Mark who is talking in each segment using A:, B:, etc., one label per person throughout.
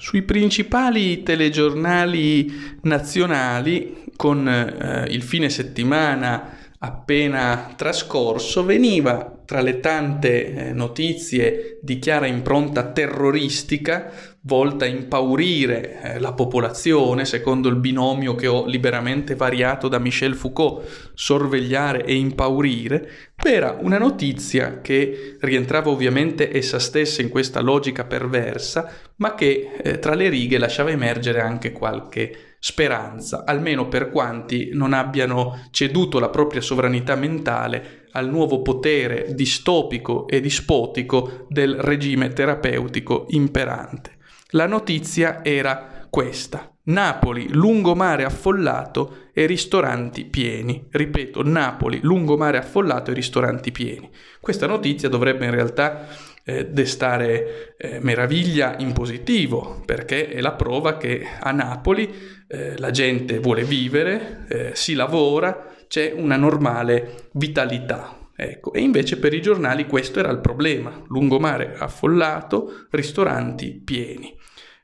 A: Sui principali telegiornali nazionali, con eh, il fine settimana appena trascorso, veniva tra le tante eh, notizie di chiara impronta terroristica volta a impaurire eh, la popolazione, secondo il binomio che ho liberamente variato da Michel Foucault, sorvegliare e impaurire, era una notizia che rientrava ovviamente essa stessa in questa logica perversa, ma che eh, tra le righe lasciava emergere anche qualche speranza, almeno per quanti non abbiano ceduto la propria sovranità mentale al nuovo potere distopico e dispotico del regime terapeutico imperante. La notizia era questa. Napoli, lungomare affollato e ristoranti pieni. Ripeto, Napoli, lungomare affollato e ristoranti pieni. Questa notizia dovrebbe in realtà eh, destare eh, meraviglia in positivo, perché è la prova che a Napoli eh, la gente vuole vivere, eh, si lavora, c'è una normale vitalità. Ecco, e invece per i giornali questo era il problema, lungomare affollato, ristoranti pieni.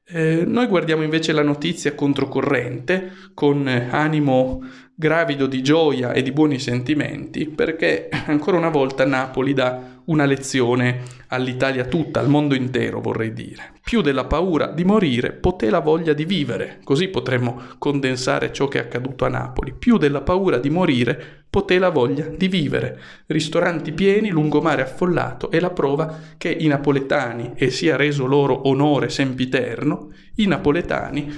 A: Eh, noi guardiamo invece la notizia controcorrente con animo gravido di gioia e di buoni sentimenti perché ancora una volta Napoli dà una lezione all'Italia tutta, al mondo intero vorrei dire. Più della paura di morire, poté la voglia di vivere, così potremmo condensare ciò che è accaduto a Napoli. Più della paura di morire, poté la voglia di vivere. Ristoranti pieni, lungomare affollato è la prova che i napoletani, e sia reso loro onore sempiterno, i napoletani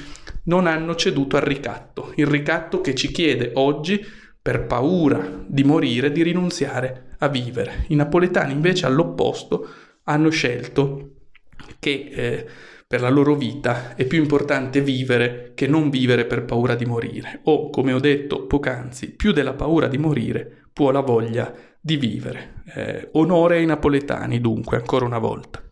A: non hanno ceduto al ricatto, il ricatto che ci chiede oggi, per paura di morire, di rinunziare a vivere. I napoletani invece all'opposto hanno scelto che eh, per la loro vita è più importante vivere che non vivere per paura di morire. O, come ho detto poc'anzi, più della paura di morire può la voglia di vivere. Eh, onore ai napoletani, dunque, ancora una volta.